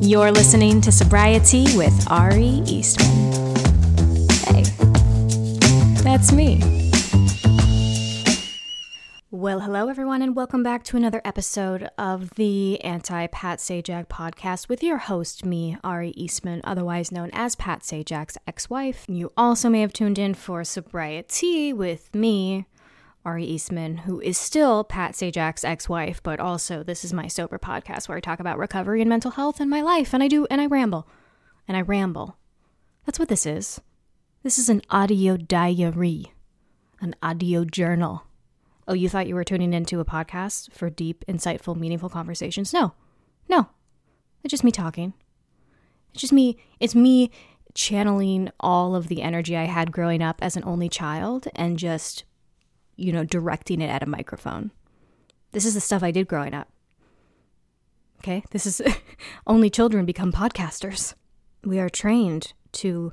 You're listening to Sobriety with Ari Eastman. Hey, that's me. Well, hello everyone, and welcome back to another episode of the Anti Pat Sajak podcast with your host, me, Ari Eastman, otherwise known as Pat Sajak's ex wife. You also may have tuned in for Sobriety with me, Ari Eastman, who is still Pat Sajak's ex-wife, but also this is my sober podcast where I talk about recovery and mental health and my life, and I do and I ramble. And I ramble. That's what this is. This is an audio diary, an audio journal. Oh, you thought you were tuning into a podcast for deep, insightful, meaningful conversations? No. No. It's just me talking. It's just me, it's me channeling all of the energy I had growing up as an only child and just you know, directing it at a microphone. This is the stuff I did growing up. Okay? This is only children become podcasters. We are trained to,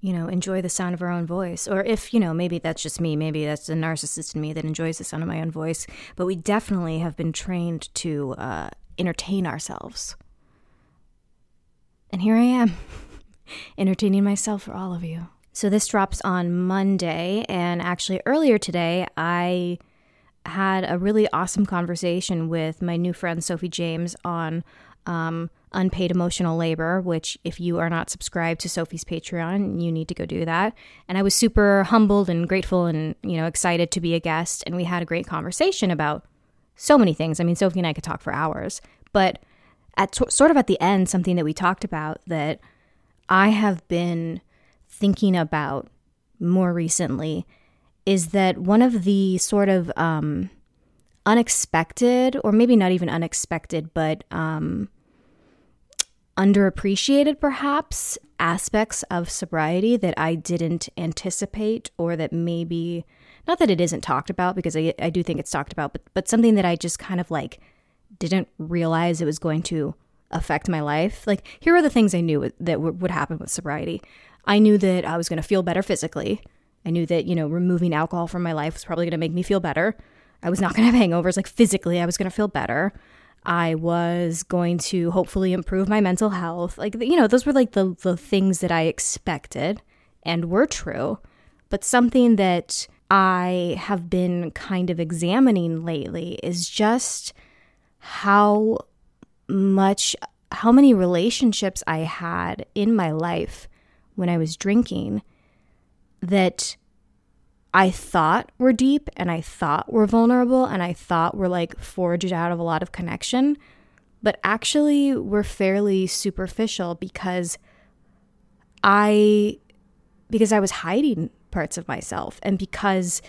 you know, enjoy the sound of our own voice. Or if, you know, maybe that's just me, maybe that's the narcissist in me that enjoys the sound of my own voice. But we definitely have been trained to uh, entertain ourselves. And here I am, entertaining myself for all of you. So this drops on Monday. And actually, earlier today, I had a really awesome conversation with my new friend Sophie James on um, unpaid emotional labor, which, if you are not subscribed to Sophie's Patreon, you need to go do that. And I was super humbled and grateful and, you know, excited to be a guest. And we had a great conversation about so many things. I mean, Sophie and I could talk for hours. But at sort of at the end, something that we talked about that I have been thinking about more recently is that one of the sort of um, unexpected, or maybe not even unexpected, but um, underappreciated perhaps aspects of sobriety that I didn't anticipate, or that maybe not that it isn't talked about because I, I do think it's talked about, but but something that I just kind of like didn't realize it was going to affect my life. Like here are the things I knew that w- would happen with sobriety. I knew that I was going to feel better physically. I knew that, you know, removing alcohol from my life was probably going to make me feel better. I was not going to have hangovers. Like physically, I was going to feel better. I was going to hopefully improve my mental health. Like, you know, those were like the, the things that I expected and were true. But something that I have been kind of examining lately is just how much, how many relationships I had in my life when I was drinking that I thought were deep and I thought were vulnerable and I thought were like forged out of a lot of connection, but actually were fairly superficial because I because I was hiding parts of myself and because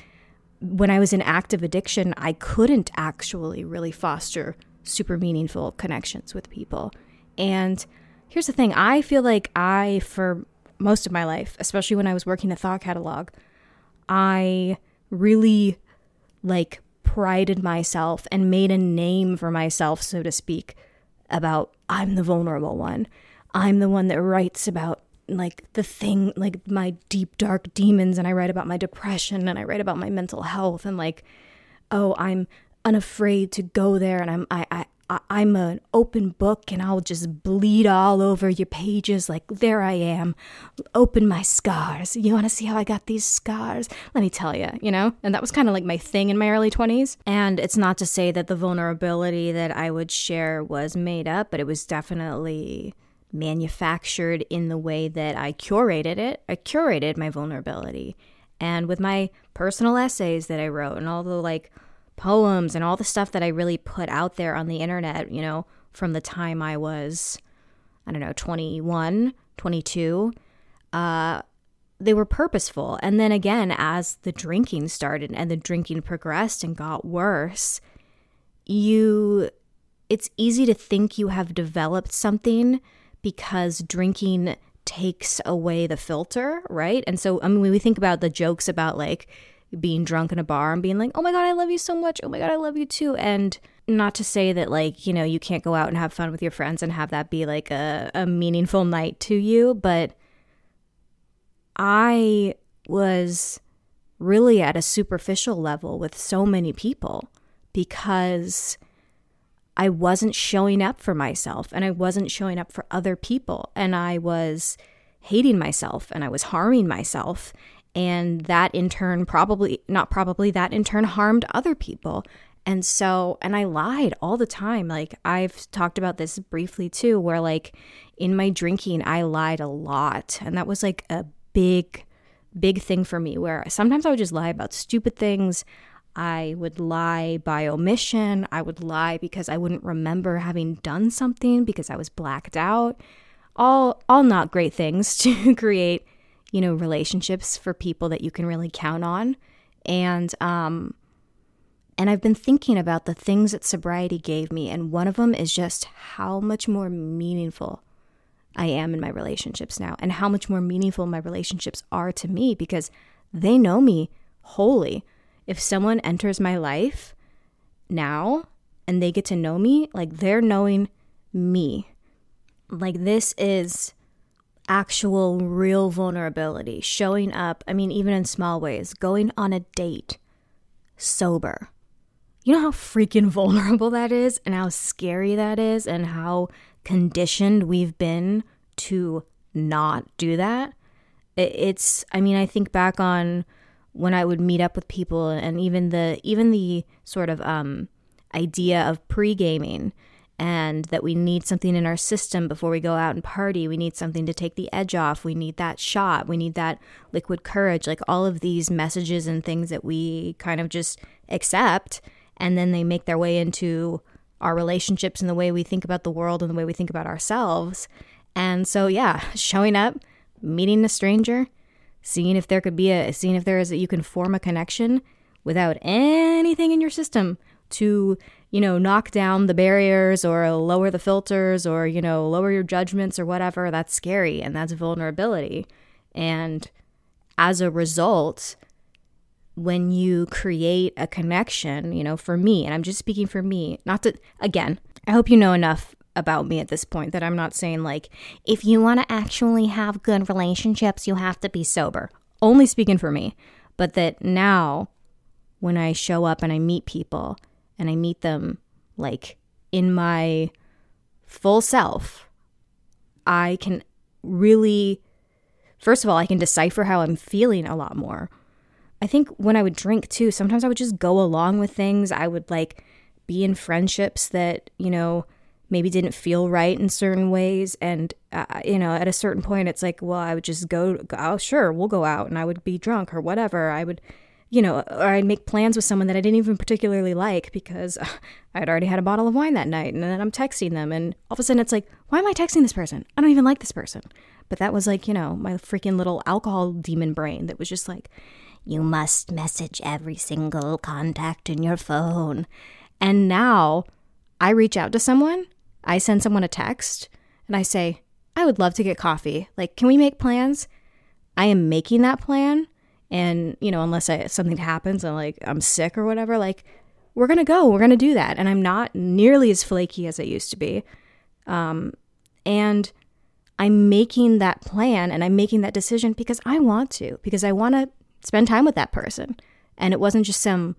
when I was in active addiction, I couldn't actually really foster super meaningful connections with people. And here's the thing I feel like I, for most of my life, especially when I was working at Thought Catalog, I really like prided myself and made a name for myself, so to speak, about I'm the vulnerable one. I'm the one that writes about like the thing, like my deep, dark demons, and I write about my depression and I write about my mental health and like, oh, I'm unafraid to go there and I'm I, I I- am an open book and I'll just bleed all over your pages. Like, there I am. Open my scars. You want to see how I got these scars? Let me tell you, you know? And that was kind of like my thing in my early 20s. And it's not to say that the vulnerability that I would share was made up, but it was definitely manufactured in the way that I curated it. I curated my vulnerability. And with my personal essays that I wrote and all the like, poems and all the stuff that I really put out there on the internet, you know, from the time I was, I don't know, 21, 22, uh, they were purposeful. And then again, as the drinking started and the drinking progressed and got worse, you, it's easy to think you have developed something because drinking takes away the filter, right? And so, I mean, when we think about the jokes about like, being drunk in a bar and being like, oh my God, I love you so much. Oh my God, I love you too. And not to say that, like, you know, you can't go out and have fun with your friends and have that be like a, a meaningful night to you. But I was really at a superficial level with so many people because I wasn't showing up for myself and I wasn't showing up for other people. And I was hating myself and I was harming myself. And that in turn, probably, not probably, that in turn harmed other people. And so, and I lied all the time. Like, I've talked about this briefly too, where like in my drinking, I lied a lot. And that was like a big, big thing for me where sometimes I would just lie about stupid things. I would lie by omission. I would lie because I wouldn't remember having done something because I was blacked out. All all not great things to create, you know, relationships for people that you can really count on. And um and I've been thinking about the things that sobriety gave me and one of them is just how much more meaningful I am in my relationships now and how much more meaningful my relationships are to me because they know me wholly if someone enters my life now and they get to know me, like they're knowing me. Like this is actual real vulnerability showing up. I mean, even in small ways, going on a date sober. You know how freaking vulnerable that is and how scary that is and how conditioned we've been to not do that? It's, I mean, I think back on when I would meet up with people and even the even the sort of um, idea of pre-gaming and that we need something in our system before we go out and party. We need something to take the edge off. We need that shot. We need that liquid courage. Like all of these messages and things that we kind of just accept and then they make their way into our relationships and the way we think about the world and the way we think about ourselves. And so yeah, showing up, meeting a stranger, seeing if there could be a seeing if there is that you can form a connection without anything in your system to you know knock down the barriers or lower the filters or you know lower your judgments or whatever that's scary and that's vulnerability and as a result when you create a connection you know for me and i'm just speaking for me not to again i hope you know enough about me at this point that I'm not saying like if you want to actually have good relationships, you have to be sober. Only speaking for me, but that now when I show up and I meet people and I meet them like in my full self, I can really first of all, I can decipher how I'm feeling a lot more. I think when I would drink too, sometimes I would just go along with things. I would like be in friendships that, you know, maybe didn't feel right in certain ways and uh, you know at a certain point it's like well i would just go oh sure we'll go out and i would be drunk or whatever i would you know or i'd make plans with someone that i didn't even particularly like because I'd already had a bottle of wine that night and then i'm texting them and all of a sudden it's like why am i texting this person i don't even like this person but that was like you know my freaking little alcohol demon brain that was just like you must message every single contact in your phone and now i reach out to someone I send someone a text and I say, I would love to get coffee. Like, can we make plans? I am making that plan. And, you know, unless I, something happens and like I'm sick or whatever, like, we're to go. We're to do that. And I'm not nearly as flaky as I used to be. Um, and I'm making that plan and I'm making that decision because I want to, because I want to spend time with that person. And it wasn't just some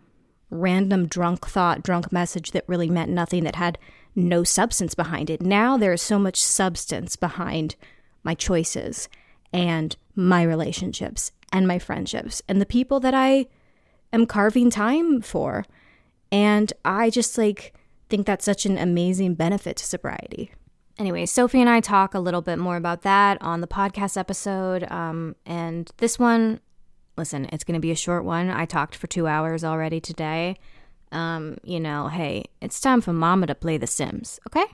random drunk thought, drunk message that really meant nothing that had no substance behind it. Now there is so much substance behind my choices and my relationships and my friendships and the people that I am carving time for. And I just like think that's such an amazing benefit to sobriety. Anyway, Sophie and I talk a little bit more about that on the podcast episode. Um, and this one, listen, it's going to be a short one. I talked for two hours already today um, you know, hey, it's time for mama to play The Sims, okay?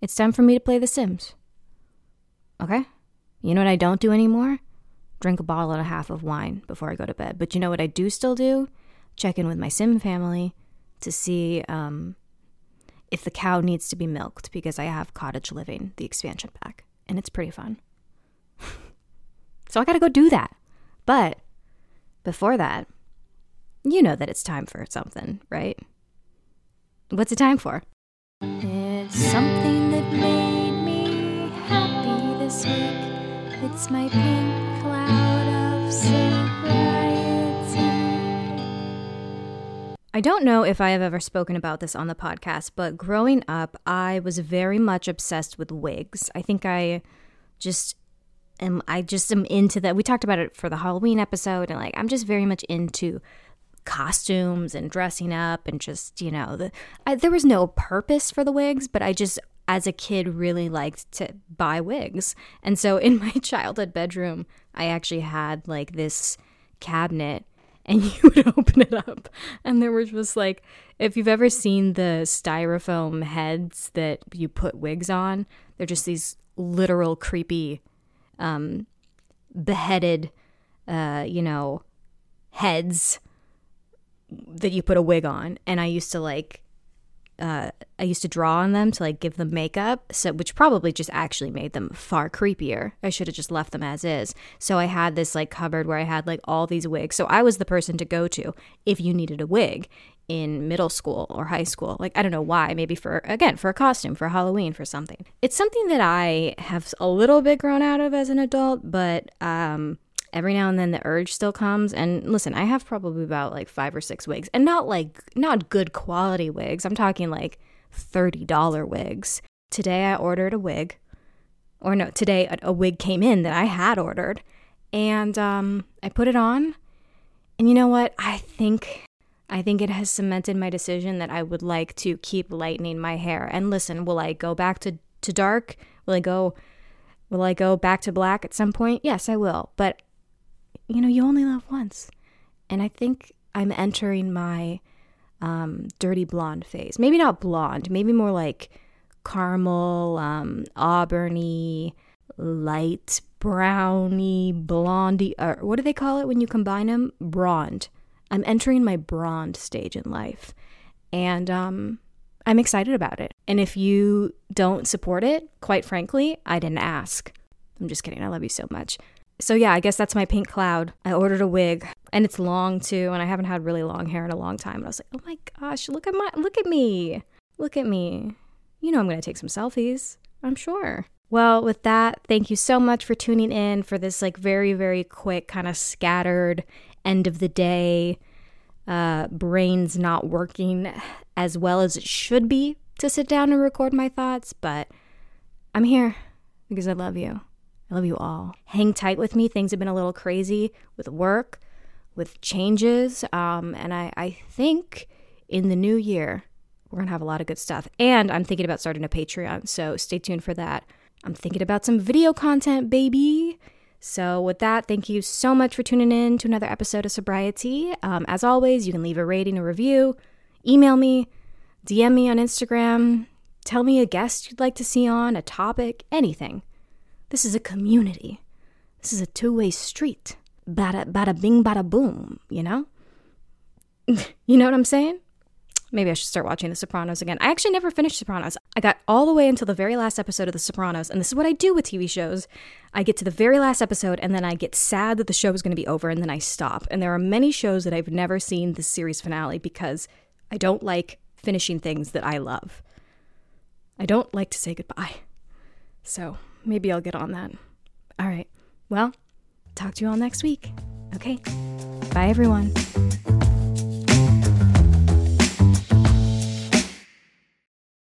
It's time for me to play The Sims. Okay? You know what I don't do anymore? Drink a bottle and a half of wine before I go to bed. But you know what I do still do? Check in with my Sim family to see um, if the cow needs to be milked because I have Cottage Living, the expansion pack, and it's pretty fun. so I gotta go do that. But before that, you know that it's time for something, right? What's it time for? It's something that made me happy this week. It's my pink. I don't know if I have ever spoken about this on the podcast, but growing up, I was very much obsessed with wigs. I think I just am, I just am into that. We talked about it for the Halloween episode, and like, I'm just very much into costumes and dressing up and just, you know, the, I, there was no purpose for the wigs, but I just, as a kid, really liked to buy wigs. And so in my childhood bedroom, I actually had like this cabinet and you would open it up and there was just like if you've ever seen the styrofoam heads that you put wigs on they're just these literal creepy um beheaded uh you know heads that you put a wig on and i used to like uh, I used to draw on them to like give them makeup, so which probably just actually made them far creepier. I should have just left them as is. So I had this like cupboard where I had like all these wigs. So I was the person to go to if you needed a wig in middle school or high school. Like I don't know why, maybe for again, for a costume, for Halloween, for something. It's something that I have a little bit grown out of as an adult, but um every now and then the urge still comes. And listen i have probably about like five or six wigs and not like not good quality wigs. I'm talking like $30 wigs. Today i ordered a wig or no today a, a wig came in that i had ordered and um, i put it on. And you know what? I think i think it has cemented my decision that i would like to keep lightening my hair. And listen will i go back to, to dark? Will i go Will I go back to black at some point? Yes, I will. But you know, you only love once. And I think I'm entering my um, dirty blonde phase. Maybe not blonde, maybe more like caramel, um, auburny, light browny, blondie, or what do they call it when you combine them? Blonde. I'm entering my blonde stage in life. And um, I'm excited about it. And if you don't support it, quite frankly, I didn't ask. I'm just kidding. I love you so much so yeah, I guess that's my pink cloud. I ordered a wig and it's long too, and I haven't had really long hair in a long time. And I was like, oh my gosh, look at my look at me. Look at me. You know I'm gonna take some selfies. I'm sure. Well, with that, thank you so much for tuning in for this like very, very quick, kind of scattered end of the day. Uh, brains not working as well as it should be to sit down and record my thoughts, but I'm here because I love you. Love you all. Hang tight with me. Things have been a little crazy with work, with changes. Um, and I, I think in the new year, we're going to have a lot of good stuff. And I'm thinking about starting a Patreon. So stay tuned for that. I'm thinking about some video content, baby. So, with that, thank you so much for tuning in to another episode of Sobriety. Um, as always, you can leave a rating, a review, email me, DM me on Instagram, tell me a guest you'd like to see on, a topic, anything. This is a community. This is a two way street. Bada, bada bing, bada boom, you know? you know what I'm saying? Maybe I should start watching The Sopranos again. I actually never finished Sopranos. I got all the way until the very last episode of The Sopranos, and this is what I do with TV shows. I get to the very last episode, and then I get sad that the show is going to be over, and then I stop. And there are many shows that I've never seen the series finale because I don't like finishing things that I love. I don't like to say goodbye. So maybe I'll get on that. All right. Well, talk to you all next week. Okay. Bye, everyone.